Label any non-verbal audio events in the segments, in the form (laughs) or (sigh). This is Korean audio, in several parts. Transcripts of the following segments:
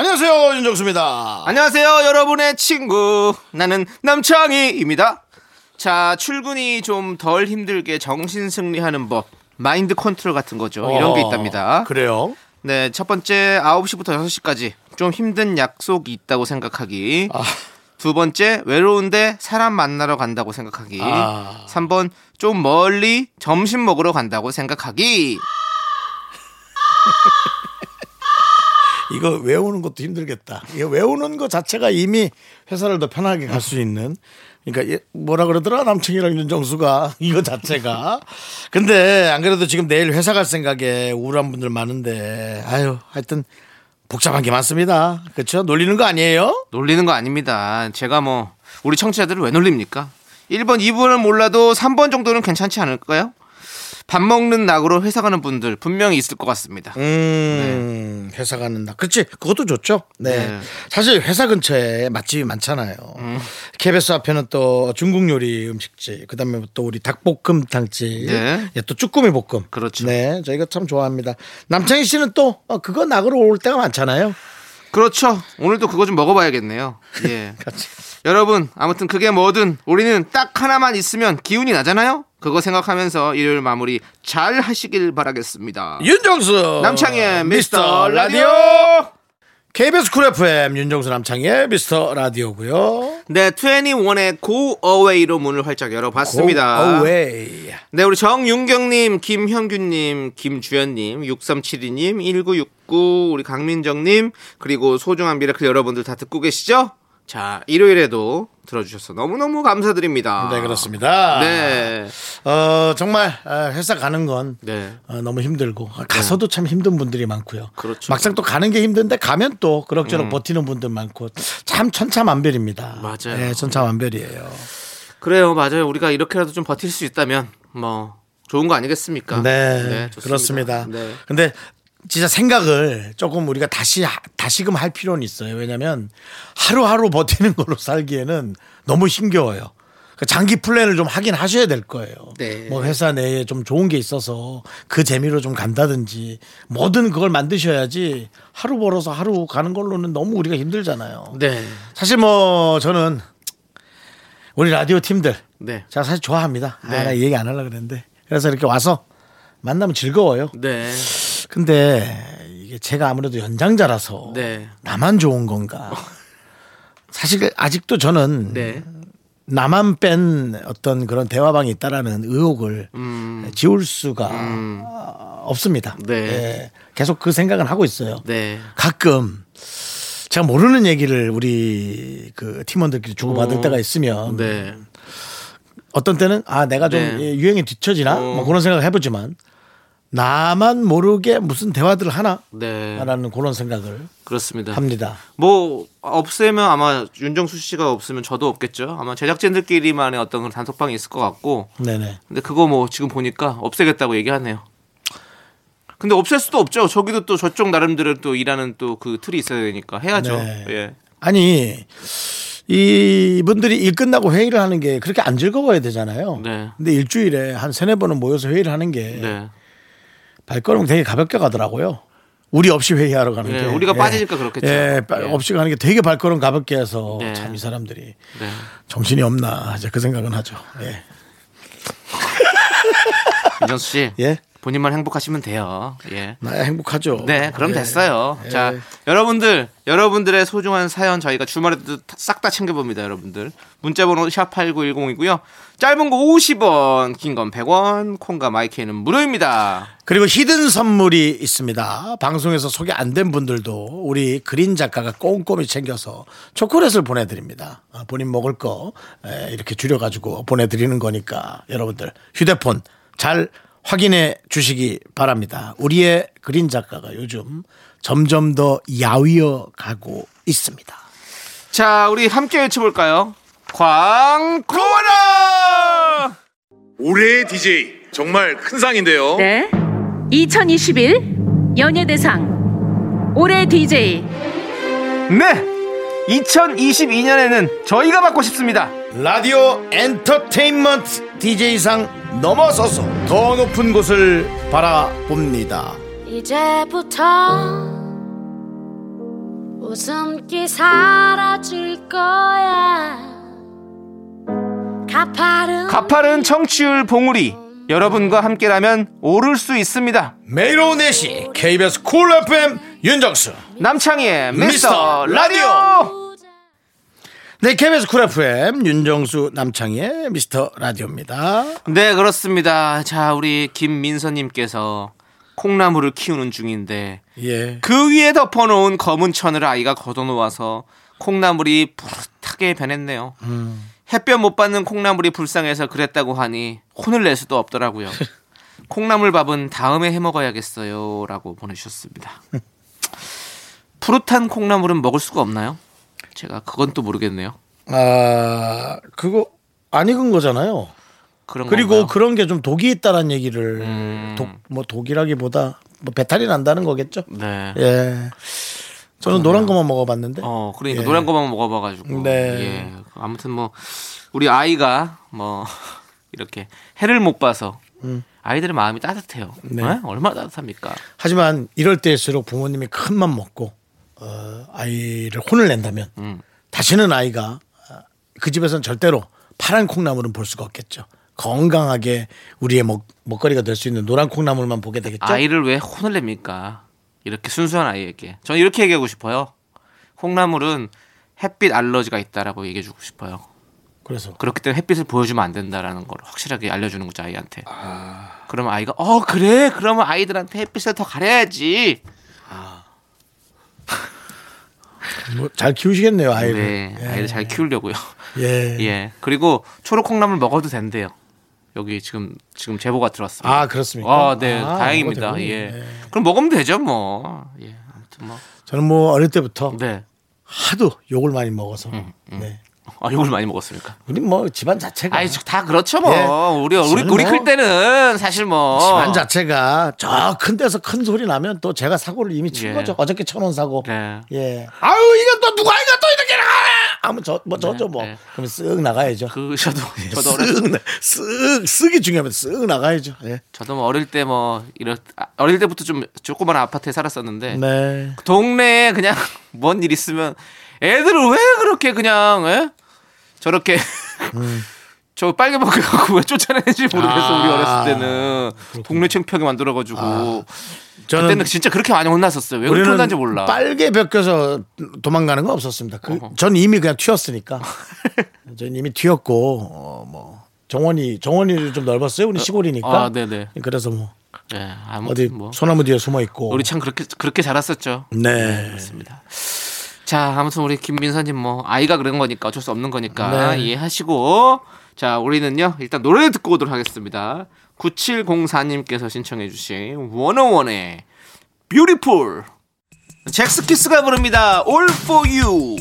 안녕하세요 윤정수입니다. 안녕하세요, 여러분의 친구. 나는 남창희입니다. 자, 출근이 좀 덜 힘들게 정신 승리하는 법. 마인드 컨트롤 같은 거죠. 이런 게 어, 있답니다. 그래요? 네, 첫 번째 9시부터 6시까지 좀 힘든 약속이 있다고 생각하기. 아. 두 번째 외로운데 사람 만나러 간다고 생각하기. 아. 3번 좀 멀리 점심 먹으러 간다고 생각하기. (laughs) 이거 외우는 것도 힘들겠다. 이거 외우는 것 자체가 이미 회사를 더 편하게 갈 수 있는. 그러니까 얘 뭐라 그러더라 남청이랑 윤정수가 (laughs) 이거 자체가. 근데 안 그래도 지금 내일 회사 갈 생각에 우울한 분들 많은데 아유 하여튼 복잡한 게 많습니다. 그렇죠? 놀리는 거 아니에요? 놀리는 거 아닙니다. 제가 뭐 우리 청취자들을 왜 놀립니까? 1번, 2번은 몰라도 3번 정도는 괜찮지 않을까요? 밥 먹는 낙으로 회사 가는 분들 분명히 있을 것 같습니다. 음, 회사 가는 날. 그렇지. 그것도 좋죠. 네. 네. 사실 회사 근처에 맛집이 많잖아요. KBS 앞에는 또 중국 요리 음식집, 그 다음에 또 우리 닭볶음탕집, 네. 예, 또 쭈꾸미 볶음. 그렇죠. 네. 저희가 참 좋아합니다. 남창희 씨는 또 어, 그거 낙으로 올 때가 많잖아요. 그렇죠. 오늘도 그거 좀 먹어봐야겠네요. 예. (laughs) 여러분, 아무튼 그게 뭐든 우리는 딱 하나만 있으면 기운이 나잖아요? 그거 생각하면서 일요일 마무리 잘 하시길 바라겠습니다. 윤정수. 남창희의 미스터 라디오! KBS 쿨 FM 윤정수 남창희의 미스터 라디오고요. 네, 2NE1의 Go Away로 문을 활짝 열어봤습니다. away. 네, 우리 정윤경님, 김현규님, 김주연님, 6372님, 1969, 우리 강민정님, 그리고 소중한 미라클 여러분들 다 듣고 계시죠? 자, 일요일에도 들어주셔서 너무너무 감사드립니다. 네, 그렇습니다. 네. 어, 정말 어, 회사 가는 건 네. 어, 너무 힘들고 가서도 참 힘든 분들이 많고요. 그렇죠. 음. 막상 또 가는 게 힘든데 가면 또 그럭저럭 버티는 분들 많고 참 천차만별입니다. 맞아요. 네, 천차만별이에요. 그래요, 맞아요. 우리가 이렇게라도 좀 버틸 수 있다면, 뭐, 좋은 거 아니겠습니까? 네, 좋습니다. 그렇습니다. 네. 근데 진짜 생각을 조금 우리가 다시 다시금 할 필요는 있어요. 왜냐하면 하루하루 버티는 걸로 살기에는 너무 힘겨워요. 그 장기 플랜을 좀 하긴 하셔야 될 거예요. 네. 뭐 회사 내에 좀 좋은 게 있어서 그 재미로 좀 간다든지 뭐든 그걸 만드셔야지 하루 벌어서 하루 가는 걸로는 너무 우리가 힘들잖아요. 네. 사실 뭐 저는 우리 라디오 팀들 네. 제가 사실 좋아합니다. 아, 네. 나 얘기 안 하려고 그랬는데 그래서 이렇게 와서 만나면 즐거워요. 네. 근데 이게 제가 아무래도 연장자라서 네. 나만 좋은 건가? 사실 아직도 저는 네. 나만 뺀 어떤 그런 대화방이 있다라는 의혹을 음. 지울 수가 음. 없습니다. 네. 예, 계속 그 생각은 하고 있어요. 네. 가끔 제가 모르는 얘기를 우리 그 팀원들끼리 주고받을 어. 때가 있으면 네. 어떤 때는 아 내가 좀 네. 유행에 뒤처지나 어. 뭐 그런 생각을 해보지만 나만 모르게 무슨 대화들을 하나 네. 라는 그런 생각을 그렇습니다. 합니다. 뭐 없으면 아마 윤정수 씨가 없으면 저도 없겠죠. 아마 제작진들끼리만의 어떤 그런 단톡방이 있을 것 같고. 네네. 근데 그거 뭐 지금 보니까 없애겠다고 얘기하네요. 근데 없앨 수도 없죠. 저기도 또 저쪽 나름대로 또 일하는 또 그 틀이 있어야 되니까 해야죠. 네. 예. 아니 이분들이 일 끝나고 회의를 하는 게 그렇게 안 즐거워야 되잖아요. 네. 근데 일주일에 한 세네 번은 모여서 회의를 하는 게 네. 발걸음 되게 가볍게 가더라고요. 우리 없이 회의하러 가는 예, 게 우리가 빠지니까 그렇겠죠. 예, 빠- 예. 없이 가는 게 되게 발걸음 가볍게 해서 네. 참이 사람들이 네. 정신이 없나 이제 그 생각은 하죠. 예. (laughs) 윤정수 씨. 예. 본인만 행복하시면 돼요. 예. 나야 행복하죠. 네, 그럼 예. 됐어요. 예. 자, 여러분들, 여러분들의 소중한 사연 저희가 주말에도 싹 다 챙겨봅니다, 여러분들. 문자번호 샵8910이고요. 짧은 거 50원, 긴 건 100원, 콩과 마이크는 무료입니다. 그리고 히든 선물이 있습니다. 방송에서 소개 안 된 분들도 우리 그린 작가가 꼼꼼히 챙겨서 초콜릿을 보내드립니다. 아, 본인 먹을 거 에, 이렇게 줄여가지고 보내드리는 거니까 여러분들 휴대폰 잘 확인해 주시기 바랍니다. 우리의 그린 작가가 요즘 점점 더 야위어 가고 있습니다. 자, 우리 함께 외쳐볼까요? 광고라! 올해의 DJ 정말 큰 상인데요. 네. 2021 연예대상 올해 DJ 네! 2022년에는 저희가 받고 싶습니다. 라디오 엔터테인먼트 DJ상 넘어서서 더 높은 곳을 바라봅니다. 이제부터 웃음기 사라질 거야 가파른 가파른 청취율 봉우리. 여러분과 함께라면 오를 수 있습니다. 매일 오후 4시 KBS 쿨 FM 윤정수. 남창희의 미스터 미스터 라디오. 네, KBS 쿨 FM 윤정수 남창희의 미스터 라디오입니다. 네, 그렇습니다. 자, 우리 김민서님께서 콩나물을 키우는 중인데 예. 그 위에 덮어놓은 검은 천을 아이가 걷어놓아서 콩나물이 푸릇하게 변했네요. 햇볕 못 받는 콩나물이 불쌍해서 그랬다고 하니 혼을 낼 수도 없더라고요. (laughs) 콩나물 밥은 다음에 해 먹어야겠어요. 라고 보내주셨습니다. (laughs) 푸릇한 콩나물은 먹을 수가 없나요? 제가 그건 또 모르겠네요. 아, 그거 안 익은 거잖아요. 그런 그리고 건가요? 그런 게 좀 독이 있다는 얘기를 음. 독, 뭐 독이라기보다 뭐 배탈이 난다는 거겠죠. 네. 예. 저는 노란 거만 먹어봤는데. 어, 그러니까 예. 노란 거만 먹어봐가지고. 네. 예. 아무튼 뭐 우리 아이가 뭐 (laughs) 이렇게 해를 못 봐서 아이들의 마음이 따뜻해요. 음. 네. 어? 얼마나 따뜻합니까? 하지만 이럴 때일수록 부모님이 큰 맘 먹고 어, 아이를 혼을 낸다면 음. 다시는 아이가 아, 그 집에서는 절대로 파란 콩나물은 볼 수가 없겠죠. 건강하게 우리의 먹, 먹거리가 될 수 있는 노란 콩나물만 보게 되겠죠. 아이를 왜 혼을 냅니까? 이렇게 순수한 아이에게. 저는 이렇게 얘기하고 싶어요. 콩나물은 햇빛 알러지가 있다라고 얘기해주고 싶어요. 그래서 그렇기 때문에 햇빛을 보여주면 안 된다라는 걸 확실하게 알려주는 거죠 아이한테. 그러면 아이가 어 그래 그러면 아이들한테 햇빛을 더 가려야지. 뭐 잘 키우시겠네요 아이를. 네, 예. 아이를 잘 키우려고요. 예. (laughs) 예. 그리고 초록 콩나물 먹어도 된대요. 여기 지금 지금 제보가 들어왔습니다. 아 그렇습니까? 아, 네, 아, 다행입니다. 예. 예. 그럼 먹으면 되죠, 뭐. 예, 아무튼 뭐. 저는 뭐 어릴 때부터 네. 하도 욕을 많이 먹어서. 음, 네. 아, 욕을 많이 먹었습니까? 우리 뭐 집안 자체가 아이, 다 그렇죠, 뭐. 예. 우리 우리 우리 뭐 클 때는 사실 뭐 집안 자체가 저 큰 데서 큰 소리 나면 또 제가 사고를 이미 친 예. 거죠. 어저께 천원 사고. 네. 예. 아유 이거 또 누가 이거 또 이렇게 나가? 하면 저뭐 저죠 뭐. 네. 그럼 쓱 나가야죠. 그 저도 저도 어렸 쓱, 나- 쓱 쓱이 중요합니다. 쓱 나가야죠. 예. 저도 뭐 어릴 때 뭐 이런 아, 어릴 때부터 좀 조그만 아파트에 살았었는데 네. 동네에 그냥 (laughs) 뭔 일 있으면 애들을 왜 그렇게 그냥 예? 저렇게 (laughs) 저 빨개먹게 갖고 왜 쫓아내는지 모르겠어 우리 아, 어렸을 때는 동네 창피하게 만들어가지고 저는 그때는 진짜 그렇게 많이 혼났었어요 왜 그렇게 혼난지 몰라 빨개 벗겨서 도망가는 건 없었습니다. 그, 어허. 전 이미 그냥 튀었으니까. (laughs) 전 이미 튀었고 어, 뭐 정원이 정원이 좀 넓었어요. 우리 시골이니까. 아 네네 그래서 뭐 예, 아무튼 어디 뭐 소나무 뒤에 숨어 있고. 우리 참 그렇게 그렇게 자랐었죠 네. 그렇습니다. 자, 아무튼 우리 김민서님 뭐 아이가 그런 거니까 어쩔 수 없는 거니까 네. 이해하시고 자, 우리는요 일단 노래 듣고 오도록 하겠습니다. 9704님께서 신청해 주신 워너원의 Beautiful 젝스키스가 부릅니다. All for You.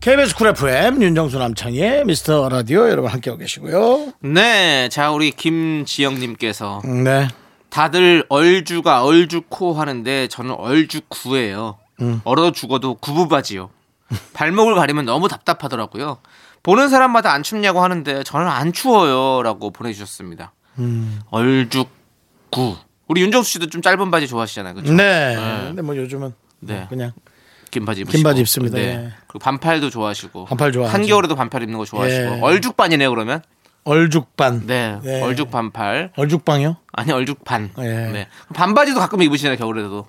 KBS 쿨 FM 윤정수 남창희의 미스터 라디오 여러분 함께하고 계시고요. 네, 자 우리 김지영님께서 네. 다들 얼주가 얼주코 하는데 저는 얼주구예요. 얼어 죽어도 구부바지요. 발목을 가리면 너무 답답하더라고요. 보는 사람마다 안 춥냐고 하는데 저는 안 추워요라고 보내주셨습니다. 얼죽구. 우리 윤정수 씨도 좀 짧은 바지 좋아하시잖아요, 그렇죠? 네. 근데 뭐 요즘은 네. 그냥 긴 바지 입으시고. 긴 바지 입습니다. 네. 예. 그리고 반팔도 좋아하시고. 반팔 좋아하죠. 한겨울에도 반팔 입는 거 좋아하시고. 예. 얼죽반이네요, 그러면. 얼죽반. 네. 네. 얼죽 반팔. 얼죽방이요? 아니 얼죽반. 예. 네. 반바지도 가끔 입으시잖아요 겨울에도.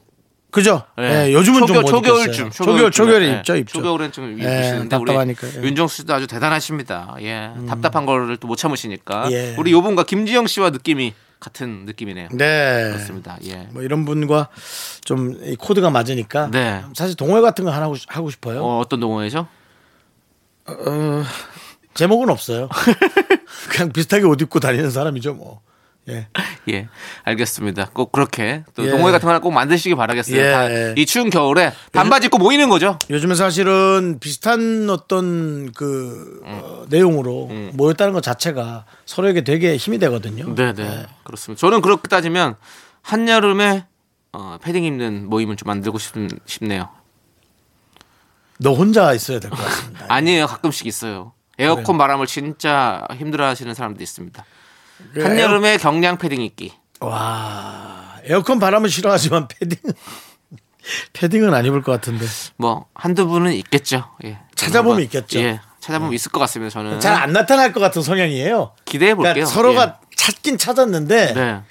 그죠? 네. 예, 요즘은 초겨, 좀못 초겨울쯤. 초겨울 초겨울에 네. 입죠, 입죠. 초겨울엔 좀 예, 입으시는데 우리 답답하니까, 예. 윤정수 씨도 아주 대단하십니다. 예. 답답한 거를 또 못 참으시니까. 예. 우리 요분과 김지영 씨와 느낌이 같은 느낌이네요. 네. 그렇습니다. 예. 뭐 이런 분과 좀이 코드가 맞으니까 네. 사실 동호회 같은 거 하나 하고, 싶- 하고 싶어요. 어, 어떤 동호회죠? 제목은 없어요. (laughs) 그냥 비슷하게 옷 입고 다니는 사람이죠, 뭐. 예. (laughs) 예, 알겠습니다. 꼭 그렇게 또 예. 동호회 같은 거 하나 꼭 만드시기 바라겠어요. 예. 다 이 추운 겨울에 반바지 입고 모이는 거죠. 요즘에 사실은 비슷한 어떤 그 어, 내용으로 모였다는 것 자체가 서로에게 되게 힘이 되거든요. 네, 네, 그렇습니다. 저는 그렇게 따지면 한여름에 어, 패딩 입는 모임을 좀 만들고 싶, 싶네요. 너 혼자 있어야 될 것 같습니다. (laughs) 아니에요, 가끔씩 있어요. 에어컨 바람을 진짜 힘들어 하시는 사람도 있습니다. 그 한여름에 경량 패딩 입기. 와 에어컨 바람은 싫어하지만 패딩 패딩은 안 입을 것 같은데 뭐 한두 분은 있겠죠. 예. 찾아보면 있겠죠. 예, 찾아보면 있을 것 같습니다. 저는 잘 안 나타날 것 같은 성향이에요. 기대해 볼게요. 그러니까 서로가 찾긴 찾았는데 예. 네.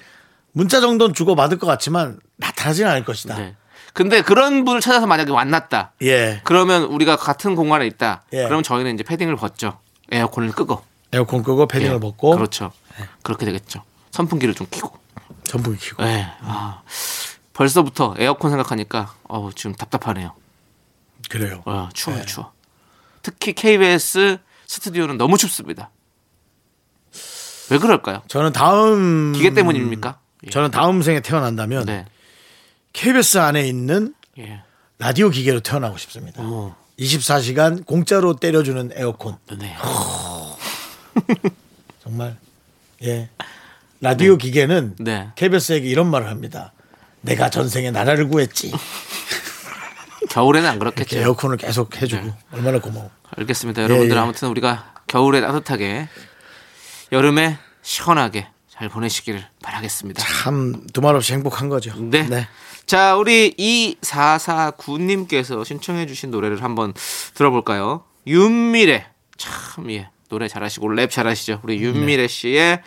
문자 정도는 주고 받을 것 같지만 나타나지는 않을 것이다. 네. 근데 그런 분을 찾아서 만약에 만났다. 예, 그러면 우리가 같은 공간에 있다. 예. 그러면 저희는 이제 패딩을 벗죠. 에어컨을 끄고. 에어컨 끄고 패딩을 예. 벗고 그렇죠. 그렇게 되겠죠. 선풍기를 좀 켜고. 전부기 켜고 예. 아, 벌써부터 에어컨 생각하니까 어우, 지금 답답하네요. 그래요. 어, 네. 추워요, 추워. 특히 KBS 스튜디오는 너무 춥습니다. 왜 그럴까요? 저는 다음 기계 때문입니까? 예. 저는 다음 생에 태어난다면 네. KBS 안에 있는 예. 라디오 기계로 태어나고 싶습니다. 오. 24시간 공짜로 때려주는 에어컨. 네. (laughs) 정말 예 라디오 기계는 네. KBS에게 이런 말을 합니다. 내가 전생에 나라를 구했지. (laughs) 겨울에는 안 그렇겠죠. 에어컨을 계속 해주고 네. 얼마나 고마워. 알겠습니다. 여러분들 예. 아무튼 우리가 겨울에 따뜻하게 여름에 시원하게 잘 보내시기를 바라겠습니다. 참 두말 없이 행복한 거죠. 네. 자, 우리 2449님께서 신청해 주신 노래를 한번 들어볼까요? 윤미래. 참, 예. 노래 잘하시고 랩 잘하시죠. 우리 윤미래 씨의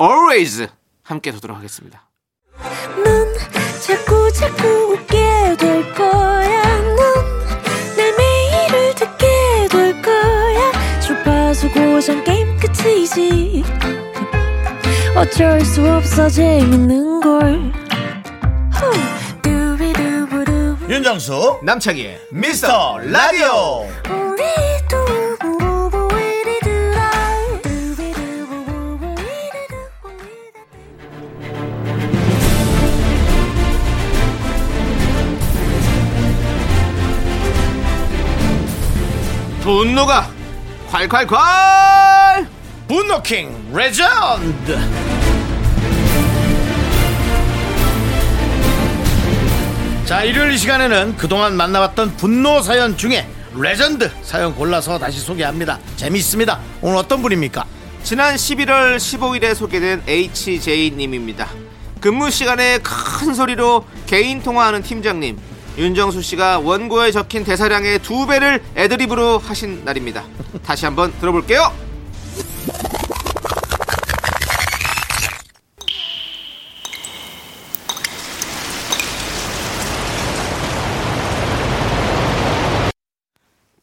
Always 함께 듣도록 하겠습니다. 넌 자꾸 자꾸 웃게 될 거야. 넌내 매일을 듣게 될 거야. 주파수 고정 게임 끝이지. 어쩔 수 없어 재밌는 걸. 후. 윤정수 남창희의 미스터 라디오. 분노가 콸콸콸! 분노킹 레전드. 자 일요일 이 시간에는 그동안 만나봤던 분노 사연 중에 레전드 사연 골라서 다시 소개합니다. 재미있습니다. 오늘 어떤 분입니까? 지난 11월 15일에 소개된 HJ님입니다. 근무 시간에 큰 소리로 개인 통화하는 팀장님. 윤정수 씨가 원고에 적힌 대사량의 두 배를 애드립으로 하신 날입니다. 다시 한번 들어볼게요.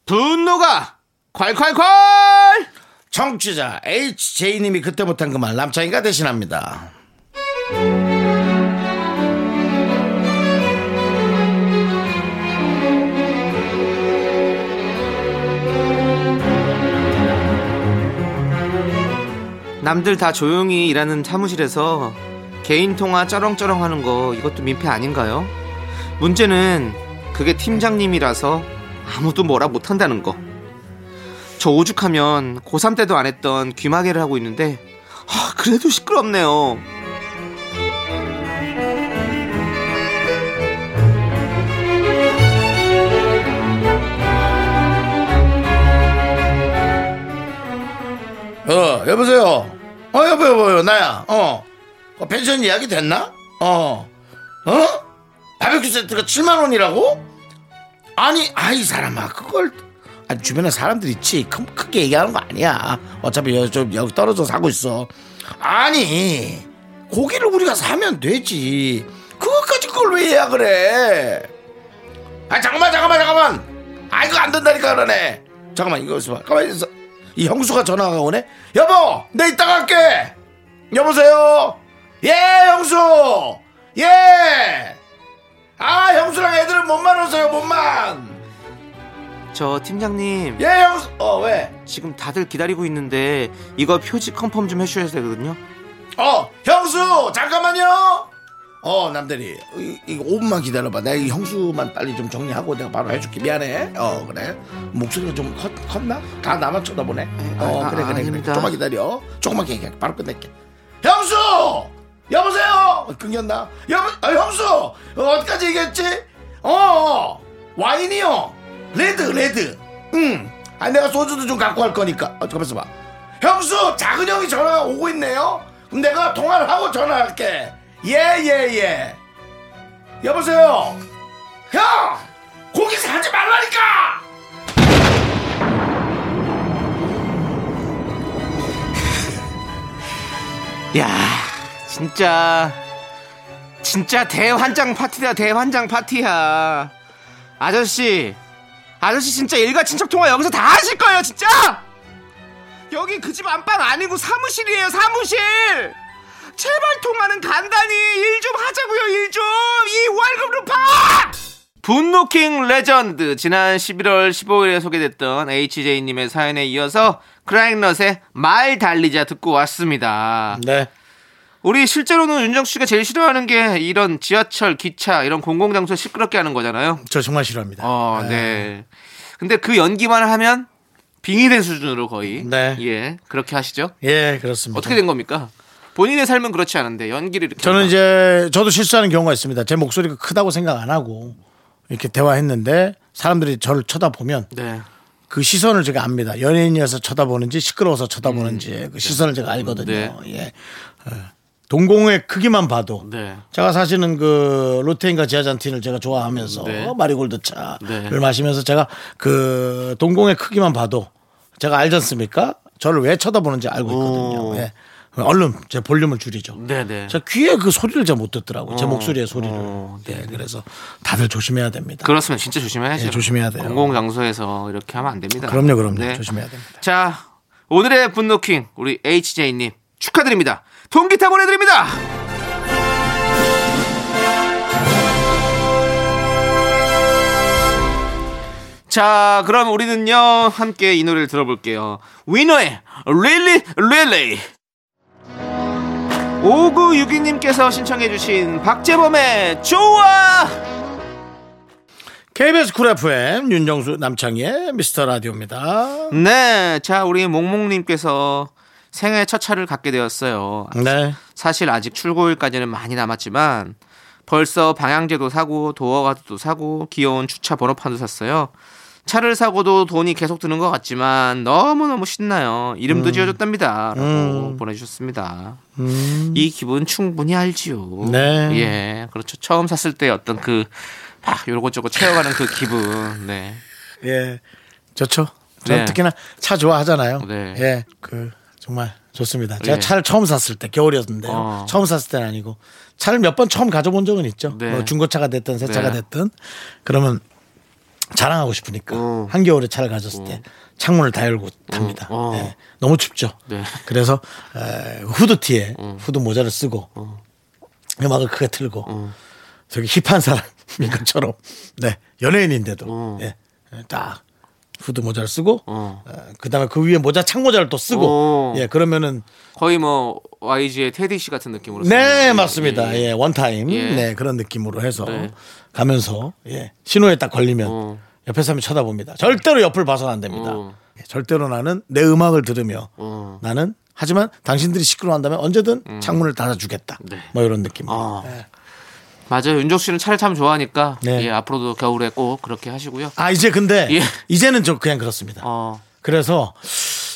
분노가 콸콸콸! 청취자 HJ님이 그때 못한 그 말 남창이가 대신합니다. 남들 다 조용히 일하는 사무실에서 개인 통화 쩌렁쩌렁 하는 거 이것도 민폐 아닌가요? 문제는 그게 팀장님이라서 아무도 뭐라 못한다는 거. 저 오죽하면 고3 때도 안 했던 귀마개를 하고 있는데 아, 그래도 시끄럽네요. 어 여보세요. 어 여보 여보 나야. 어. 어, 펜션 예약이 됐나? 어. 어? 바베큐 세트가 7만 원이라고? 아니 아이 사람아 그걸 아니 주변에 사람들 있지 크, 크게 얘기하는 거 아니야 어차피 여기 좀 여기 떨어져 사고 있어 아니 고기를 우리가 사면 되지 그것까지 그걸 왜 예약을 해? 아 잠깐만 잠깐만 잠깐만 아 이거 안 된다니까 그러네 잠깐만 이거 있어봐 가만히 있어 이 형수가 전화가 오네? 여보 내 이따 갈게. 여보세요? 예 형수. 예. 아 형수랑 애들은 몸만 오세요 몸만. 저 팀장님. 예 형수. 어 왜? 지금 다들 기다리고 있는데 이거 표지 컨펌 좀 해주셔야 되거든요. 어, 형수, 잠깐만요. 어, 남대리, 이- 이거 5분만 기다려봐. 내가 이 형수만 빨리 좀 정리하고 내가 바로 해줄게. 미안해. 어, 그래. 목소리가 좀 컸, 컸나? 다 나만 쳐다보네. 어, 아, 그래, 그래, 그래. 아닙니다. 조금만 기다려. 조금만 얘기해. 바로 끝낼게. 형수! 여보세요? 어, 끊겼나? 여보, 아, 형수! 어, 어디까지 얘기했지? 어, 와인이요. red, red. 응. 아, 내가 소주도 좀 갖고 갈 거니까. 어, 잠깐만 있어봐. 형수, 작은 형이 전화가 오고 있네요. 그럼 내가 통화를 하고 전화할게. 예, 예, 예. 여보세요? 형! 고기 사지 말라니까! 야, 진짜 진짜 대환장 파티다 대환장 파티야. 아저씨, 아저씨 진짜 일가 친척 통화 여기서 다 하실 거예요, 진짜. 여기 그 집 안방 아니고 사무실이에요, 사무실. 제발 통화는 간단히 일 좀 하자고요, 일 좀. 이 월급 루팡! 분노킹 레전드 지난 11월 15일에 소개됐던 HJ님의 사연에 이어서 크라잉넛의 말 달리자 듣고 왔습니다. 네. 우리 실제로는 윤정 씨가 제일 싫어하는 게 이런 지하철, 기차 이런 공공 장소 시끄럽게 하는 거잖아요. 저 정말 싫어합니다. 어, 네. 근데 그 연기만 하면 빙의된 수준으로 거의 네. 예 그렇게 하시죠. 예, 그렇습니다. 어떻게 된 겁니까? 본인의 삶은 그렇지 않은데 연기를 이렇게 저는 한다. 이제 저도 실수하는 경우가 있습니다. 제 목소리가 크다고 생각 안 하고 이렇게 대화했는데 사람들이 저를 쳐다보면 네. 그 시선을 제가 압니다. 연예인이어서 쳐다보는지 시끄러워서 쳐다보는지 그 시선을 제가 알거든요. 네. 예. 어, 동공의 크기만 봐도 네. 제가 사실은 그 로테인과 지아잔틴을 제가 좋아하면서 네. 마리골드 차를 네. 마시면서 제가 그 동공의 크기만 봐도 제가 알지 않습니까? 저를 왜 쳐다보는지 알고 있거든요. 오. 예. 얼른 제 볼륨을 줄이죠. 네네. 제 귀에 그 소리를 잘 못 듣더라고요. 제 목소리의 소리를. 어, 네, 그래서 다들 조심해야 됩니다. 그렇으면 진짜 조심해야죠. 예, 조심해야 돼요. 공공 장소에서 이렇게 하면 안 됩니다. 그럼요, 그럼요. 네. 조심해야 됩니다. 자, 오늘의 분노킹 우리 HJ님 축하드립니다. 통기타 보내드립니다. 자, 그럼 우리는요 함께 이 노래를 들어볼게요. 위너의 Really Really. 5962님께서 신청해주신 박재범의 좋아. KBS 쿨 FM 윤정수 남창희의 미스터 라디오입니다. 네, 자 우리 몽몽님께서 생애 첫 차를 갖게 되었어요. 네. 사실 아직 출고일까지는 많이 남았지만 벌써 방향제도 사고 도어가드도 사고 귀여운 주차 번호판도 샀어요. 차를 사고도 돈이 계속 드는 것 같지만 너무너무 신나요. 이름도 지어줬답니다. 라고 보내주셨습니다. 이 기분 충분히 알지요. 네. 예, 그렇죠. 처음 샀을 때 어떤 그, 막 요것저것 채워가는 그 기분. 네. 예. 좋죠. 저는 네. 특히나 차 좋아하잖아요. 네. 예. 그 정말 좋습니다. 제가 예. 차를 처음 샀을 때 겨울이었는데요. 어. 처음 샀을 때는 아니고 차를 몇 번 처음 가져본 적은 있죠. 네. 뭐 중고차가 됐든 새 차가 네. 됐든 그러면 자랑하고 싶으니까 어. 한겨울에 차를 가졌을 때 창문을 다 열고 탑니다. 어. 네. 너무 춥죠. 네. 그래서 에, 후드티에 후드 모자를 쓰고 음악을 크게 틀고 저기 힙한 사람인 것처럼 네 연예인인데도 어. 예, 딱 후드 모자를 쓰고 어. 어, 그다음에 그 위에 모자 창 모자를 또 쓰고 어. 예 그러면은 거의 뭐 YG의 테디 씨 같은 느낌으로. 네 맞습니다 예, 예 원타임 예. 네 그런 느낌으로 해서 네. 가면서 예 신호에 딱 걸리면 어. 옆에 사람이 쳐다봅니다 절대로 옆을 봐서는 안 됩니다 어. 예, 절대로 나는 내 음악을 들으며 어. 나는 하지만 당신들이 시끄러워한다면 언제든 창문을 닫아주겠다 네. 뭐 이런 느낌 어. 예. 맞아요. 윤정 씨는 차를 참 좋아하니까 네. 예, 앞으로도 겨울에 꼭 그렇게 하시고요. 아 이제 근데 예. 이제는 좀 그냥 그렇습니다 어. 그래서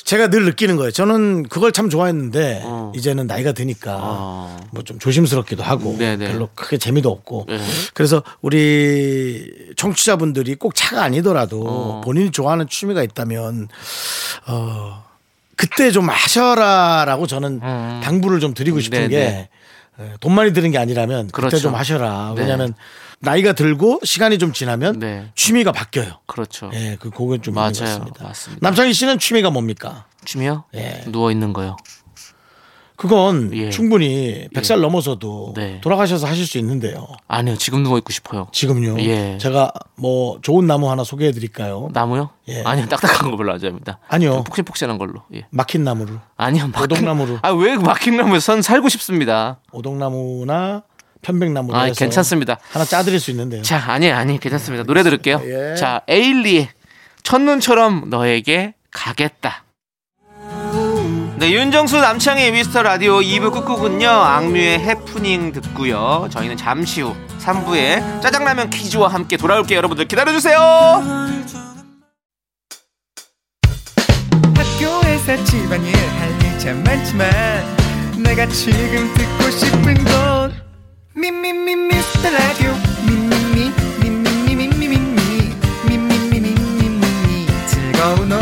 제가 늘 느끼는 거예요. 저는 그걸 참 좋아했는데 어. 이제는 나이가 드니까 어. 뭐좀 조심스럽기도 하고 네네. 별로 크게 재미도 없고 네. 그래서 우리 청취자분들이 꼭 차가 아니더라도 어. 본인이 좋아하는 취미가 있다면 어 그때 좀 하셔라라고 저는 당부를 좀 드리고 싶은 음. 네네. 게 에, 돈 많이 드는 게 아니라면 그때 그렇죠. 좀 하셔라. 네. 왜냐하면 나이가 들고 시간이 좀 지나면 네. 취미가 바뀌어요. 그렇죠. 예, 그 그건 좀 맞아요. 같습니다. 맞습니다. 남창희 씨는 취미가 뭡니까? 취미요? 예. 누워 있는 거요. 그건 예. 충분히 100살 넘어서도 네. 돌아가셔서 하실 수 있는데요. 아니요, 지금 누워 있고 싶어요. 지금요. 예. 제가 뭐 좋은 나무 하나 소개해 드릴까요? 나무요? 예. 아니요, 딱딱한 거 별로 안 좋아합니다. 아니요. 좀 폭신폭신한 걸로. 예. 막힌 나무로. 아니요, 막힌 오동나무로. 아, 왜 막힌 나무에 선 살고 싶습니다. 오동나무나 편백나무로 아, 괜찮습니다. 하나 짜드릴 수 있는데요. 자, 아니, 아니, 괜찮습니다. 노래 들을게요. 예. 자, 에일리의 첫눈처럼 너에게 가겠다. 네, 윤정수 남창의 미스터 라디오 2부 끝곡은요, 악뮤의 해프닝 듣고요. 저희는 잠시 후 3부에 짜장라면 퀴즈와 함께 돌아올게요. 여러분들 기다려 주세요! 학교에서 집안일 할일참 많지만 내가 지금 듣고 싶은 건 미미미 미스터 라디오 미미미 미미미 미미미 미미미 미미미 즐거운 오후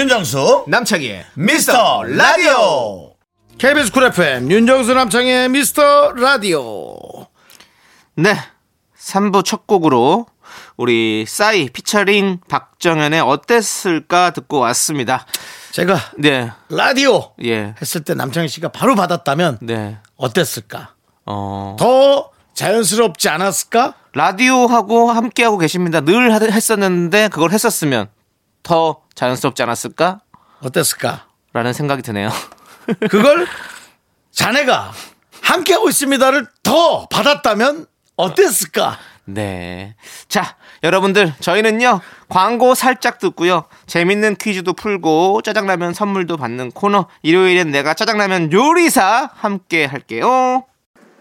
윤정수 남창희의 미스터 라디오 KBS 쿨 FM 윤정수 남창희의 미스터 라디오 네. 3부 첫 곡으로 우리 싸이 피처링 박정현의 어땠을까 듣고 왔습니다. 제가 네. 라디오 예. 했을 때 남창희 씨가 바로 받았다면 네. 어땠을까? 어. 더 자연스럽지 않았을까? 라디오하고 함께하고 계십니다. 늘 하- 했었는데 그걸 했었으면 더 자연스럽지 않았을까? 어땠을까? 라는 생각이 드네요. (laughs) 그걸 자네가 함께하고 있습니다를 더 받았다면 어땠을까? 네. 자, 여러분들, 저희는요, 광고 살짝 듣고요, 재밌는 퀴즈도 풀고, 짜장라면 선물도 받는 코너, 일요일엔 내가 짜장라면 요리사 함께 할게요.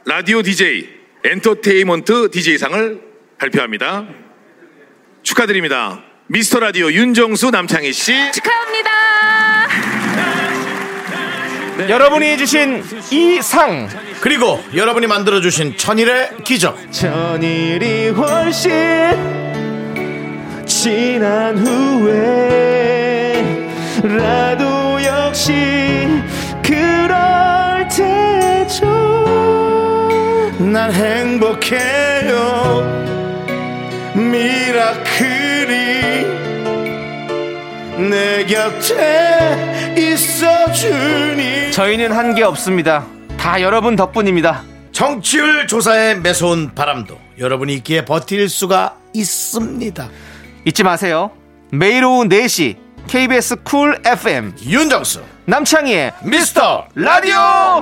라디오 DJ 엔터테인먼트 DJ상을 발표합니다. 축하드립니다. 미스터 라디오 윤정수 남창희 씨. 축하합니다. 여러분이 주신 이 상, 그리고 여러분이 만들어주신 천일의 기적. 전일이 훨씬 지난 후에 라도 역시 그럴 테죠. 난 행복해요. 미라클이 내 곁에 있어 주니. 저희는 한 게 없습니다. 다 여러분 덕분입니다. 청취율 조사에 매서운 바람도 여러분이 있기에 버틸 수가 있습니다. 잊지 마세요. 매일 오후 4시 KBS 쿨 FM 윤정수 남창희의 미스터 라디오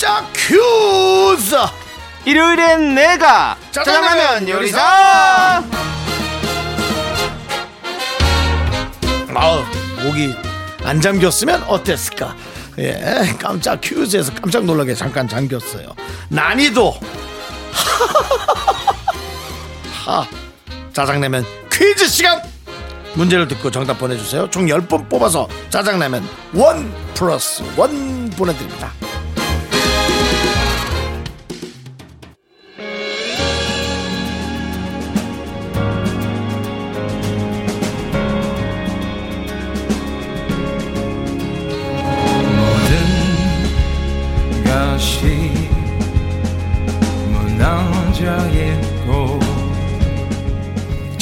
깜짝 퀴즈! 일요일엔 내가 짜장라면 요리사! 아우 목이 안 잠겼으면 어땠을까? 예 깜짝 퀴즈에서 깜짝 놀라게 잠깐 잠겼어요. 난이도! (laughs) 하 짜장라면 퀴즈 시간! 문제를 듣고 정답 보내주세요. 총 10분 뽑아서 짜장라면 원 플러스 원 보내드립니다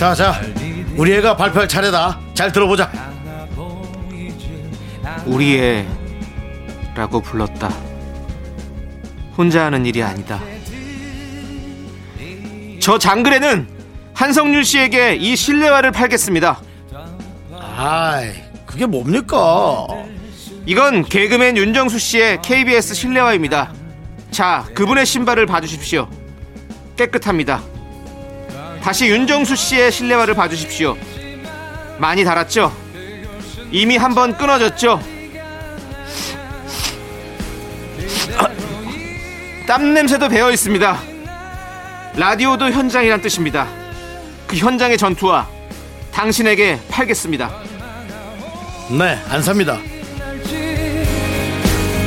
자, 자, 우리 애가 발표할 차례다. 잘 들어보자. 우리 애라고 불렀다. 혼자 하는 일이 아니다. 저 장글에는 한성윤 씨에게 이 실내화를 팔겠습니다. 아이, 그게 뭡니까? 이건 개그맨 윤정수 씨의 KBS 실내화입니다. 자, 그분의 신발을 봐주십시오. 깨끗합니다. 다시 윤정수 씨의 실내화를 봐주십시오. 많이 달았죠? 이미 한 번 끊어졌죠? 땀 냄새도 배어 있습니다. 라디오도 현장이란 뜻입니다. 그 현장의 전투와 당신에게 팔겠습니다. 네, 안 삽니다.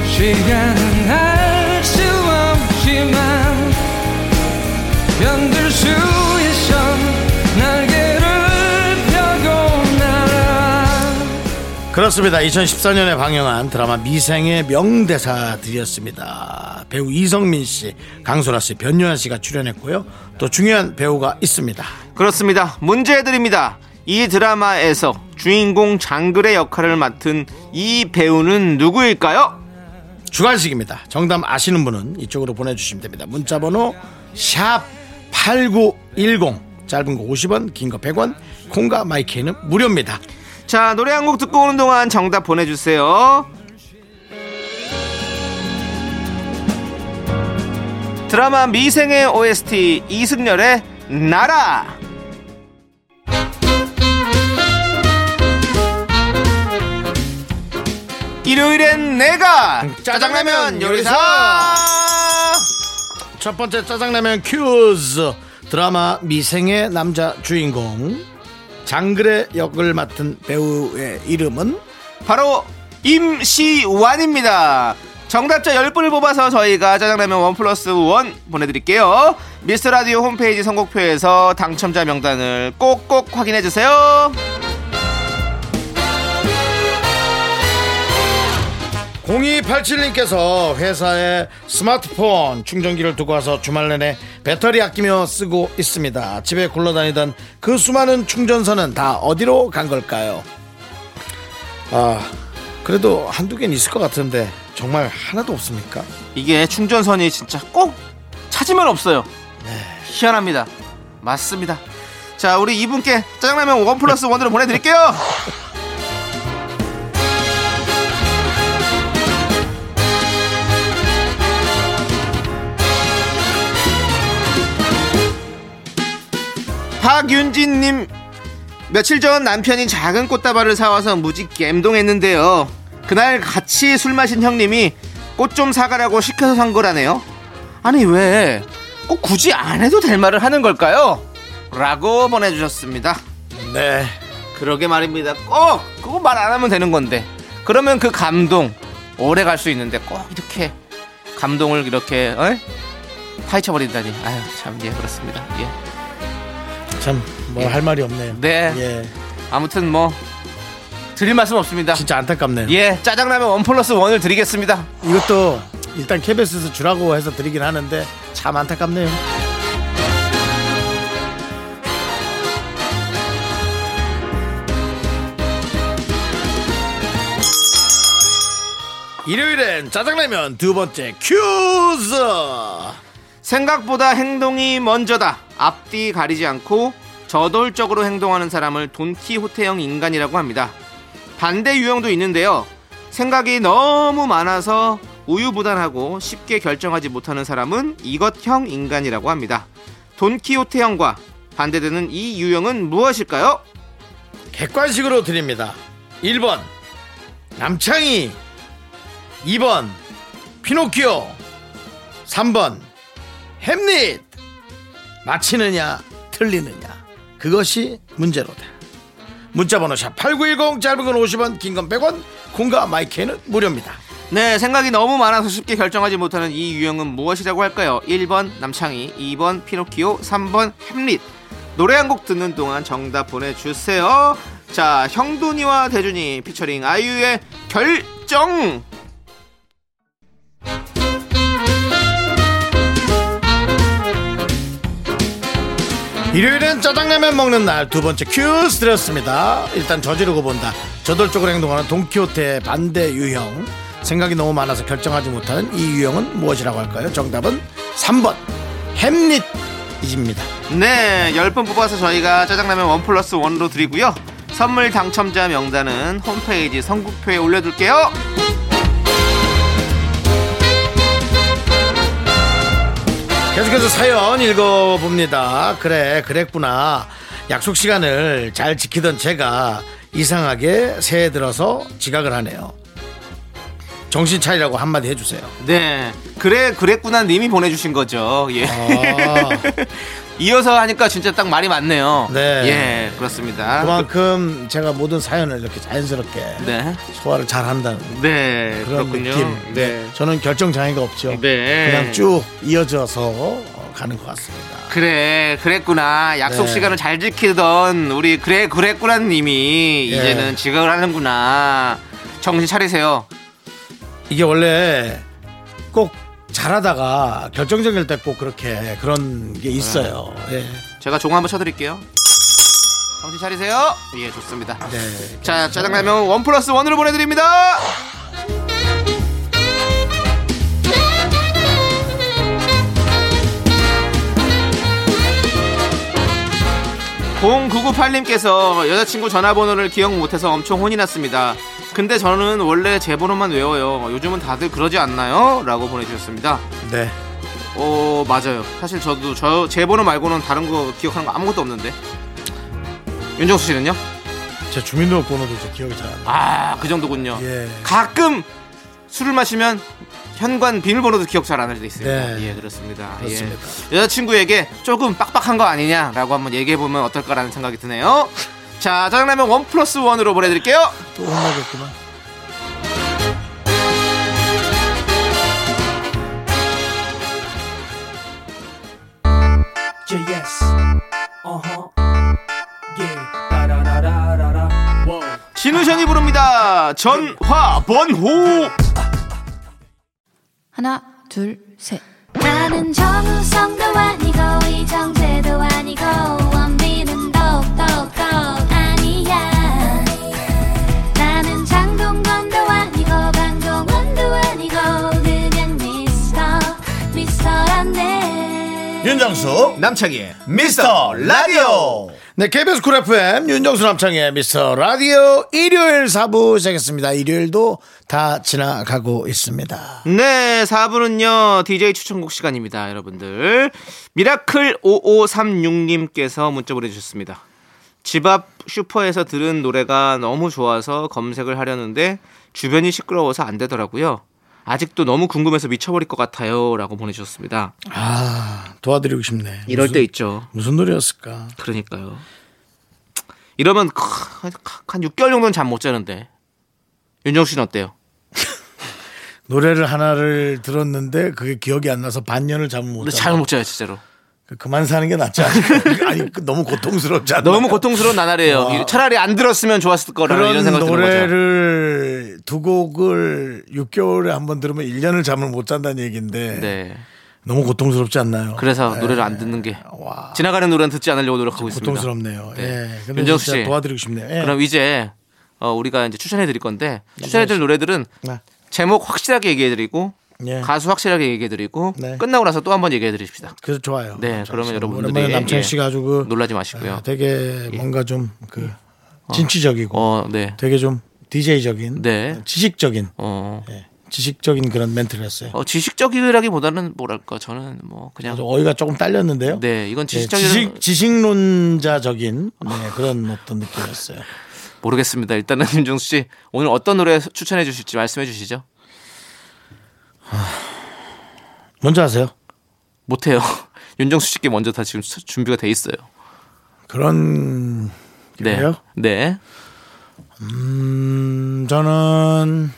시간은 알수 없지만 그렇습니다. 2014년에 방영한 드라마 미생의 명대사들이었습니다. 배우 이성민 씨, 강소라 씨, 변요한 씨가 출연했고요. 또 중요한 배우가 있습니다. 그렇습니다. 문제 드립니다. 이 드라마에서 주인공 장글의 역할을 맡은 이 배우는 누구일까요? 주관식입니다. 정답 아시는 분은 이쪽으로 보내주시면 됩니다. 문자번호 샵 8910 짧은 거 50원 긴 거 100원 콩과 마이크는 무료입니다. 자, 노래 한 곡 듣고 오는 동안 정답 보내주세요. 드라마 미생의 OST 이승열의 나라. 일요일엔 내가 짜장라면 요리사. 첫 번째 짜장라면 큐즈 드라마 미생의 남자 주인공 장글의 역을 맡은 배우의 이름은 바로 임시완입니다. 정답자 10분을 뽑아서 저희가 짜장라면 원 플러스 원 보내드릴게요. 미스터라디오 홈페이지 선곡표에서 당첨자 명단을 꼭꼭 확인해주세요. 0287님께서 회사에 스마트폰 충전기를 두고 와서 주말 내내 배터리 아끼며 쓰고 있습니다. 집에 굴러다니던 그 수많은 충전선은 다 어디로 간 걸까요? 아, 그래도 한두 개는 있을 것 같은데 정말 하나도 없습니까? 이게 충전선이 진짜 꼭 찾으면 없어요. 희한합니다. 맞습니다. 자, 우리 이분께 짜장라면 원 플러스 원으로 보내드릴게요. (laughs) 박윤진님 며칠 전 남편이 작은 꽃다발을 사와서 무지 갬동했는데요. 그날 같이 술 마신 형님이 꽃 좀 사가라고 시켜서 산 거라네요. 아니 왜 꼭 굳이 안 해도 될 말을 하는 걸까요? 라고 보내주셨습니다. 네. 그러게 말입니다. 꼭 그거 말 안 하면 되는 건데 그러면 그 감동 오래 갈 수 있는데 꼭 이렇게 감동을 이렇게 어? 파헤쳐 버린다니 아유 참 예 그렇습니다. 예. 참 뭐 할 말이 없네요. 네. 예. 아무튼 뭐 드릴 말씀 없습니다. 진짜 안타깝네요. 예, 짜장라면 원 플러스 원을 드리겠습니다. 이것도 일단 KBS에서 주라고 해서 드리긴 하는데 참 안타깝네요. 일요일엔 짜장라면 두 번째 큐즈 생각보다 행동이 먼저다. 앞뒤 가리지 않고 저돌적으로 행동하는 사람을 돈키호테형 인간이라고 합니다. 반대 유형도 있는데요. 생각이 너무 많아서 우유부단하고 쉽게 결정하지 못하는 사람은 이것형 인간이라고 합니다. 돈키호테형과 반대되는 이 유형은 무엇일까요? 객관식으로 드립니다. 1번 남창희 2번 피노키오 3번 햄릿 맞히느냐 틀리느냐 그것이 문제로다. 문자번호 샵 8910 짧은 건 50원 긴 건 100원 콩과 my K는 무료입니다. 네, 생각이 너무 많아서 쉽게 결정하지 못하는 이 유형은 무엇이라고 할까요? 1번 남창희, 2번 피노키오, 3번 햄릿. 노래 한 곡 듣는 동안 정답 보내주세요. 자, 형돈이와 대준이 피처링 아이유의 결정. 일요일엔 짜장라면 먹는 날 두 번째 퀴즈 드렸습니다. 일단 저지르고 본다. 저돌적으로 행동하는 돈키호테의 반대 유형. 생각이 너무 많아서 결정하지 못하는 이 유형은 무엇이라고 할까요? 정답은 3번 햄릿입니다. 네, 10분 뽑아서 저희가 짜장라면 원 플러스 원으로 드리고요. 선물 당첨자 명단은 홈페이지 선곡표에 올려둘게요. 계속해서 사연 읽어봅니다. 그래, 그랬구나. 약속 시간을 잘 지키던 제가 이상하게 새해 들어서 지각을 하네요. 정신 차리라고 한마디 해주세요. 네, 그래, 그랬구나 님이 보내주신 거죠. 예. 아, (laughs) 이어서 하니까 진짜 딱 말이 많네요. 네. 예, 그렇습니다. 그만큼 제가 모든 사연을 이렇게 자연스럽게 네. 소화를 잘 한다는 네, 그런 그렇군요. 느낌. 네. 저는 결정 장애가 없죠. 네. 그냥 쭉 이어져서 어, 가는 것 같습니다. 그래, 그랬구나. 약속 네. 시간을 잘 지키던 우리 그래, 그랬구나 님이 예. 이제는 지각을 하는구나. 정신 차리세요. 이게 원래 꼭 잘하다가 결정적일 때 꼭 그렇게 그런 게 있어요. 예. 제가 종 한번 쳐드릴게요. 정신 차리세요. 예, 좋습니다. 네. 자, 짜장라면 원 플러스 원으로 보내드립니다. 공 0998님께서 여자친구 전화번호를 기억 못해서 엄청 혼이 났습니다. 근데 저는 원래 제 번호만 외워요. 요즘은 다들 그러지 않나요? 라고 보내주셨습니다. 네. 어, 맞아요. 사실 저도 저제 번호 말고는 다른 거 기억하는 거 아무것도 없는데. 윤정수 씨는요? 제 주민등록번호도 제 기억이 잘 안 나요. 아, 그 정도군요. 예. 가끔 술을 마시면 현관 비밀번호도 기억 잘 안 할 때 있어요. 네. 예, 그렇습니다. 그렇습니다. 예. 여자친구에게 조금 빡빡한 거 아니냐라고 한번 얘기해 보면 어떨까라는 생각이 드네요. 자, 짜장라면 원 플러스 원으로 보내드릴게요. 또 혼나겠구만. 진우션이 부릅니다. 전화 번호. 하나, 둘, 셋. 나는 정우성도 아니고 이정재도 아니고 윤정수 남창희의 미스터 라디오. 네, KBS 쿨 FM 윤정수 남창희의 미스터 라디오 일요일 4부 시작했습니다. 일요일도 다 지나가고 있습니다. 네, 4부는요, DJ 추천곡 시간입니다, 여러분들. 미라클 5536님께서 문자 보내주셨습니다. 집 앞 슈퍼에서 들은 노래가 너무 좋아서 검색을 하려는데 주변이 시끄러워서 안 되더라고요. 아직도 너무 궁금해서 미쳐버릴 것 같아요. 라고 보내주셨습니다. 아, 도와드리고 싶네. 이럴 무슨, 때 있죠. 무슨 노래였을까? 그러니까요. 이러면 크, 한 6개월 정도는 잠 못 자는데. 윤정 씨는 어때요? (laughs) 노래를 하나를 들었는데 그게 기억이 안 나서 반년을 잠을 못 근데 자고 잠을 못 자요, 진짜로. 그만 사는 게 낫지 않을까? (laughs) 아니 그 너무 고통스럽지 않나? 너무 고통스러운 나날이에요. 와. 차라리 안 들었으면 좋았을 거라는 이런 그런 생각 드는 거죠. 노래를 두 곡을 6개월에 한 번 들으면 1년을 잠을 못 잔다는 얘기인데 네. 너무 고통스럽지 않나요? 그래서 네. 노래를 안 듣는 게 와, 지나가는 노래는 듣지 않으려고 노력하고 있습니다. 고통스럽네요. 네. 예. 윤정수 씨. 도와드리고 싶네요. 예. 그럼 이제 어, 우리가 이제 추천해 드릴 건데 추천해 드릴 노래들은 네. 제목 확실하게 얘기해 드리고 예. 가수 확실하게 얘기해 드리고 네. 끝나고 나서 또 한 번 얘기해 드립시다. 그래서 좋아요. 네, 그러면. 여러분들이, 남창희 예, 씨가 아주 그 놀라지 마시고요. 아, 되게 뭔가 좀 그 진취적이고 어, 네. 되게 좀 DJ적인 네. 지식적인 어. 예, 지식적인 그런 멘트를 했어요. 어, 지식적이라기보다는 뭐랄까 저는 뭐 그냥 어휘가 조금 딸렸는데요. 네, 이건 네, 지식적인 지식 지식론자적인 네, 그런 어떤 느낌이었어요. (laughs) 모르겠습니다. 일단은 (laughs) 윤정수 씨 오늘 어떤 노래 추천해 주실지 말씀해 주시죠. 먼저 하세요. 못해요. (laughs) 윤정수 씨께 먼저 다 지금 수- 준비가 돼 있어요. 그런 네. 그래요? 네. 음, 저는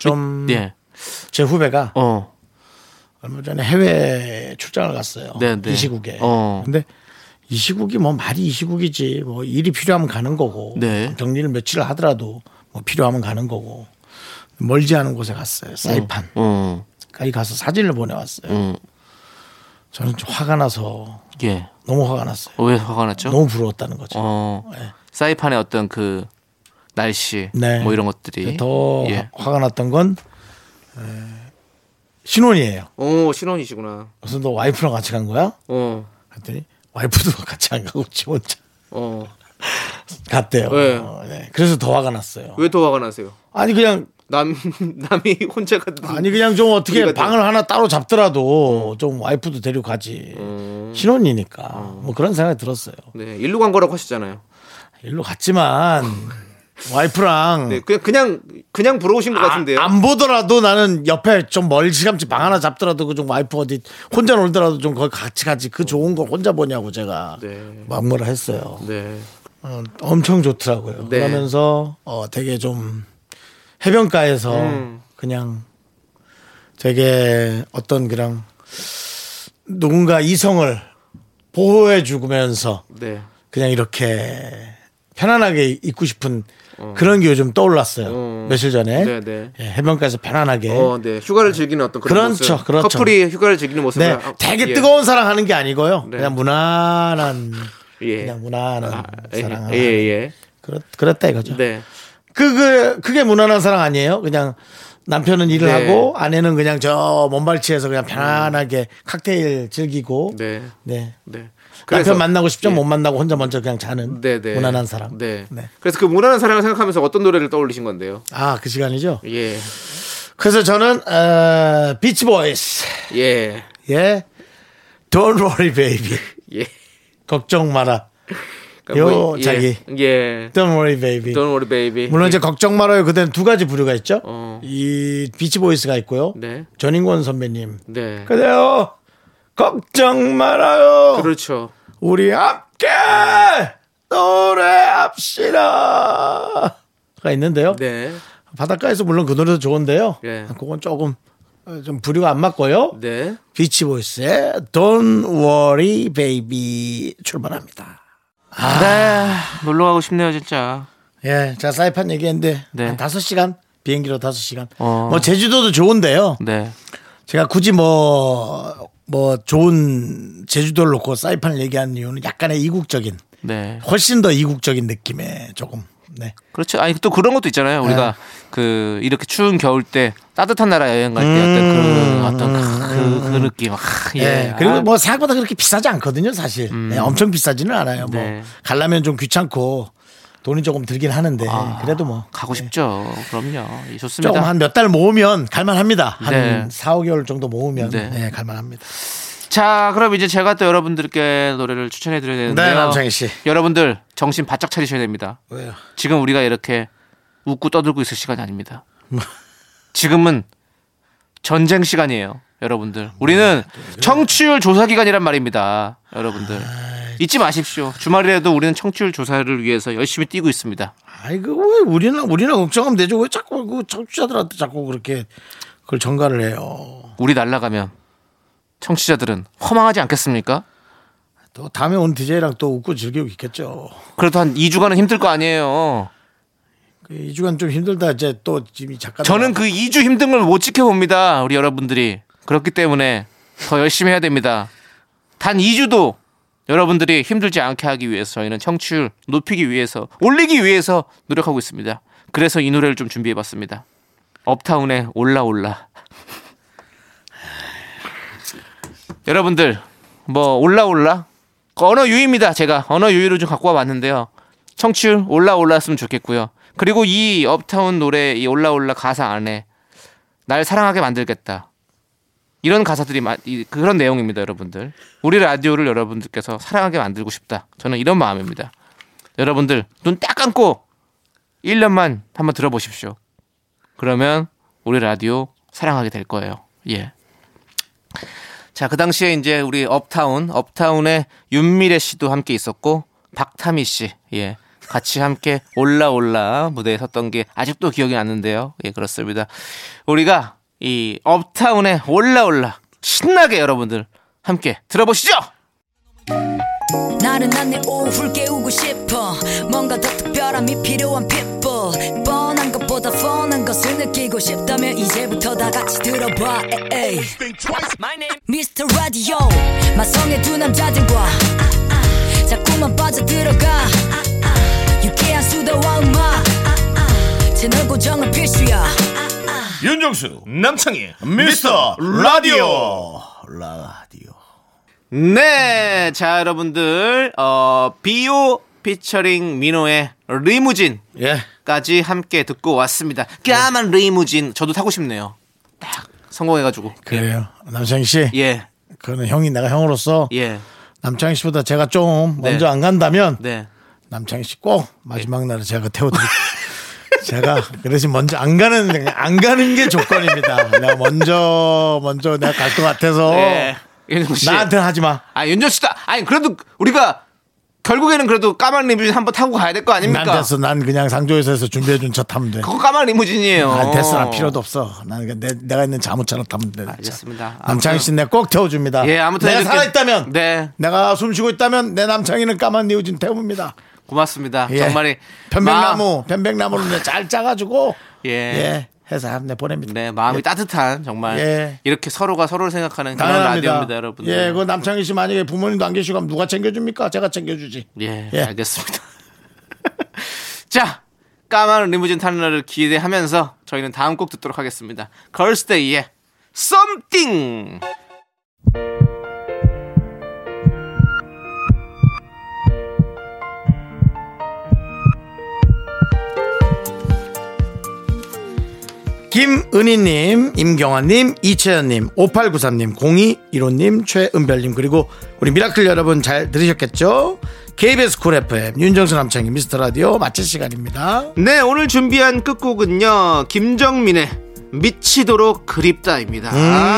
좀제 예. 후배가 어. 얼마 전에 해외 출장을 갔어요. 네, 네. 이 시국에. 어. 근데 이 시국이 뭐 말이 이 시국이지 뭐 일이 필요하면 가는 거고 네. 격리를 며칠 하더라도 뭐 필요하면 가는 거고 멀지 않은 곳에 갔어요. 사이판. 어. 거기 가서 사진을 보내왔어요. 어. 저는 좀 화가 나서 예. 너무 화가 났어요. 왜 화가 났죠? 너무 부러웠다는 거죠. 어. 네. 사이판의 어떤 그 날씨 네. 뭐 이런 것들이 더 예. 화가 났던 건 에, 신혼이에요. 오, 신혼이시구나. 그래서 너 와이프랑 같이 간 거야? 어. 그랬더니 와이프도 (laughs) 같이 안 가고 지 혼자 어. (laughs) 갔대요. 왜? 어, 네. 그래서 더 화가 났어요. 왜 더 화가 나세요? 아니 그냥 남 (laughs) 남이 혼자 갔는데 아니 그냥 좀 어떻게 방을 하나 따로 잡더라도 좀 와이프도 데리고 가지. 음. 신혼이니까 뭐 그런 생각이 들었어요. 네, 일로 간 거라고 하셨잖아요. 일로 갔지만 와이프랑 네, 그냥 그냥 그냥 부러우신 것 같은데요. 아, 안 보더라도 나는 옆에 좀 멀찌감치 방 하나 잡더라도 그 좀 와이프 어디 혼자 놀더라도 좀 거기 같이 가지 그 좋은 걸 혼자 보냐고 제가 네. 막무라 했어요. 네. 어, 엄청 좋더라고요. 네. 그러면서 어, 되게 좀 해변가에서 음. 그냥 되게 어떤 그냥 누군가 이성을 보호해 주면서 네. 그냥 이렇게 편안하게 있고 싶은 그런 게 요즘 떠올랐어요. 어. 며칠 전에 네, 네. 예, 해변가에서 편안하게 어, 네. 휴가를 즐기는 어떤 그런 그렇죠, 모습. 그렇죠. 커플이 휴가를 즐기는 모습을 네, 아, 되게 예. 뜨거운 사랑하는 게 아니고요. 네. 그냥 무난한 예. 그냥 무난한 아, 사랑. 예, 예, 예. 그렇, 그랬다 이거죠. 네. 그, 그, 그게 무난한 사랑 아니에요? 그냥 남편은 일을 네. 하고 아내는 그냥 저 먼발치에서 그냥 편안하게 칵테일 즐기고. 네. 네. 네. 남편 만나고 싶죠? 예. 못 만나고 혼자 먼저 그냥 자는 네, 네. 무난한 사랑. 네. 네. 그래서 그 무난한 사랑을 생각하면서 어떤 노래를 떠올리신 건데요? 아, 그 시간이죠? 예. 그래서 저는, 어, 비치 보이스. 예. 예. Don't worry, baby. (laughs) 예. 걱정 마라. 그러니까 요, 뭐, 예. 자기. 예. Don't worry, baby. Don't worry, baby. 물론 이제 걱정 말아요. 그때는 두 가지 부류가 있죠. 어. 이 비치 보이스가 있고요. 네. 전인권 선배님. 네. 그래요. 걱정 말아요. 그렇죠. 우리 함께 노래합시다. 가 있는데요. 네. 바닷가에서 물론 그 노래도 좋은데요. 예. 그건 조금 어, 좀 부류가 안 맞고요. 네. 비치 보이스의 Don't Worry Baby 출발합니다. 네. 놀러 가고 싶네요, 진짜. 예, 자 사이판 얘기했는데 네. 한 5시간 비행기로 5시간. 어. 뭐 제주도도 좋은데요. 네. 제가 굳이 뭐, 뭐 좋은 제주도를 놓고 사이판을 얘기하는 이유는 약간의 이국적인, 네. 훨씬 더 이국적인 느낌의 조금, 네. 그렇죠. 아니 또 그런 것도 있잖아요. 우리가 그 이렇게 추운 겨울 때 따뜻한 나라 여행 갈때 음, 어떤 그 어떤 그, 그, 그 느낌. 아, 예. 예. 그리고 아, 뭐 생각보다 그렇게 비싸지 않거든요, 사실. 네, 엄청 비싸지는 않아요. 뭐, 네. 가려면 좀 귀찮고 돈이 조금 들긴 하는데, 그래도 뭐. 가고 싶죠. 그럼요. 예, 좋습니다. 조금 한 몇 달 모으면 갈만합니다. 한 네. 4, 5개월 정도 모으면 네. 네. 갈만합니다. 자, 그럼 이제 제가 또 여러분들께 노래를 추천해 드려야 되는데요. 네, 남창희 씨. 여러분들 정신 바짝 차리셔야 됩니다. 왜요? 지금 우리가 이렇게 웃고 떠들고 있을 시간이 아닙니다. 뭐. 지금은 전쟁 시간이에요, 여러분들. 우리는 청취율 조사 기간이란 말입니다, 여러분들. 잊지 마십시오. 주말이라도 우리는 청취율 조사를 위해서 열심히 뛰고 있습니다. 아이 그왜 우리는 우리는 걱정하면 되죠. 왜 자꾸 그 청취자들한테 자꾸 그렇게 그걸 전가를 해요. 우리 날라가면 청취자들은 허망하지 않겠습니까? 또 다음에 온 DJ랑 또 웃고 즐기고 있겠죠. 그래도 한 2주간은 힘들 거 아니에요. 그이 주간 좀 힘들다 이제 또 지금 이 작가 저는 그 2주 힘든 걸 못 지켜봅니다. 우리 여러분들이. 그렇기 때문에 더 열심히 해야 됩니다. 단 2주도 여러분들이 힘들지 않게 하기 위해서 저희는 청취율 높이기 위해서 올리기 위해서 노력하고 있습니다. 그래서 이 노래를 좀 준비해 봤습니다. 업타운의 올라 올라. (laughs) 여러분들 뭐 올라 올라 언어 유희입니다. 제가 언어 유희를 좀 갖고 와봤는데요. 청취율 올라 올랐으면 좋겠고요. 그리고 이 업타운 노래 이 올라 올라 가사 안에 날 사랑하게 만들겠다. 이런 가사들이 그런 내용입니다, 여러분들. 우리 라디오를 여러분들께서 사랑하게 만들고 싶다. 저는 이런 마음입니다. 여러분들 눈 딱 감고 1년만 한번 들어보십시오. 그러면 우리 라디오 사랑하게 될 거예요. 예. 자, 그 당시에 이제 우리 업타운, 업타운의 윤미래 씨도 함께 있었고, 박타미 씨, 예. 같이 함께 올라올라 무대에 섰던 게 아직도 기억이 나는데요. 예, 그렇습니다. 우리가 이 업타운의 올라올라 신나게 여러분들 함께 들어보시죠! 나른한 내 오후를 깨우고 싶어 뭔가 더 특별함이 필요한 people 뻔한 것보다 뻔한 것을 느끼고 싶다면 이제부터 다 같이 들어봐. Mr. Radio 마성의 두 남자들과 자꾸만 빠져들어가 유쾌한 수다와 음악 채널 고정은 필수야 윤정수 남창희 미스터 라디오 라디오 네, 자 여러분들 어 비오 피처링 민호의 리무진 예 까지 함께 듣고 왔습니다. 까만 리무진 저도 타고 싶네요. 딱 성공해가지고. 그래요 남창희 씨 예, 그거는 형이 내가 형으로서 예, 남창희 씨보다 제가 좀 네. 먼저 안 간다면 네. 남창희 씨 꼭 마지막 날에 제가 태워드릴게요. (laughs) 제가 그래서 먼저 안 가는 안 가는 게 조건입니다. 내가 먼저 먼저 내가 갈 것 같아서 네. 윤정 씨. 나한테 하지 마. 아 윤정 씨다. 아니 그래도 우리가 결국에는 그래도 까만 리무진 한번 타고 가야 될 거 아닙니까? 난 됐어. 난 그냥 상조에서 해서 준비해준 차 타면 돼. 그거 까만 리무진이에요. 아, 됐어. 난 필요도 없어. 난 내, 내가 있는 자무차로 타면 돼. 알겠습니다. 남창희 씨내꼭 태워줍니다. 예, 아무튼 내가 살아있다면, 네. 내가 숨 쉬고 있다면 내 남창희는 까만 리우진 태웁니다. 고맙습니다. 예. 정말이 편백나무, 편백나무를 이제 잘 짜가지고 (laughs) 예. 예, 해서 내 보냅니다. 네, 마음이 예. 따뜻한 정말 예. 이렇게 서로가 서로를 생각하는 그런 당연합니다. 라디오입니다, 여러분. 예, 그 남창희 씨 만약에 부모님도 안 계시고 누가 챙겨줍니까? 제가 챙겨주지. 예, 예. 알겠습니다. (laughs) 자, 까만 리무진 타는 날을 기대하면서 저희는 다음 곡 듣도록 하겠습니다. 걸스데이의 Something. 김은희님, 임경환님, 이채연님, 5893님, 0215님, 최은별님, 그리고 우리 미라클 여러분 잘 들으셨겠죠? KBS 쿨 FM, 윤정수 남창희 미스터 라디오 마칠 시간입니다. 네, 오늘 준비한 끝곡은요. 김정민의 미치도록 그립다입니다.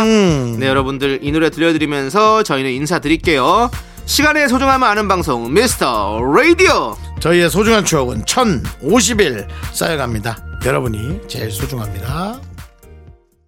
음. 네, 여러분들 이 노래 들려드리면서 저희는 인사드릴게요. 시간의 소중함을 아는 방송 미스터 라디오. 저희의 소중한 추억은 1050일 쌓여갑니다. 여러분이 제일 소중합니다.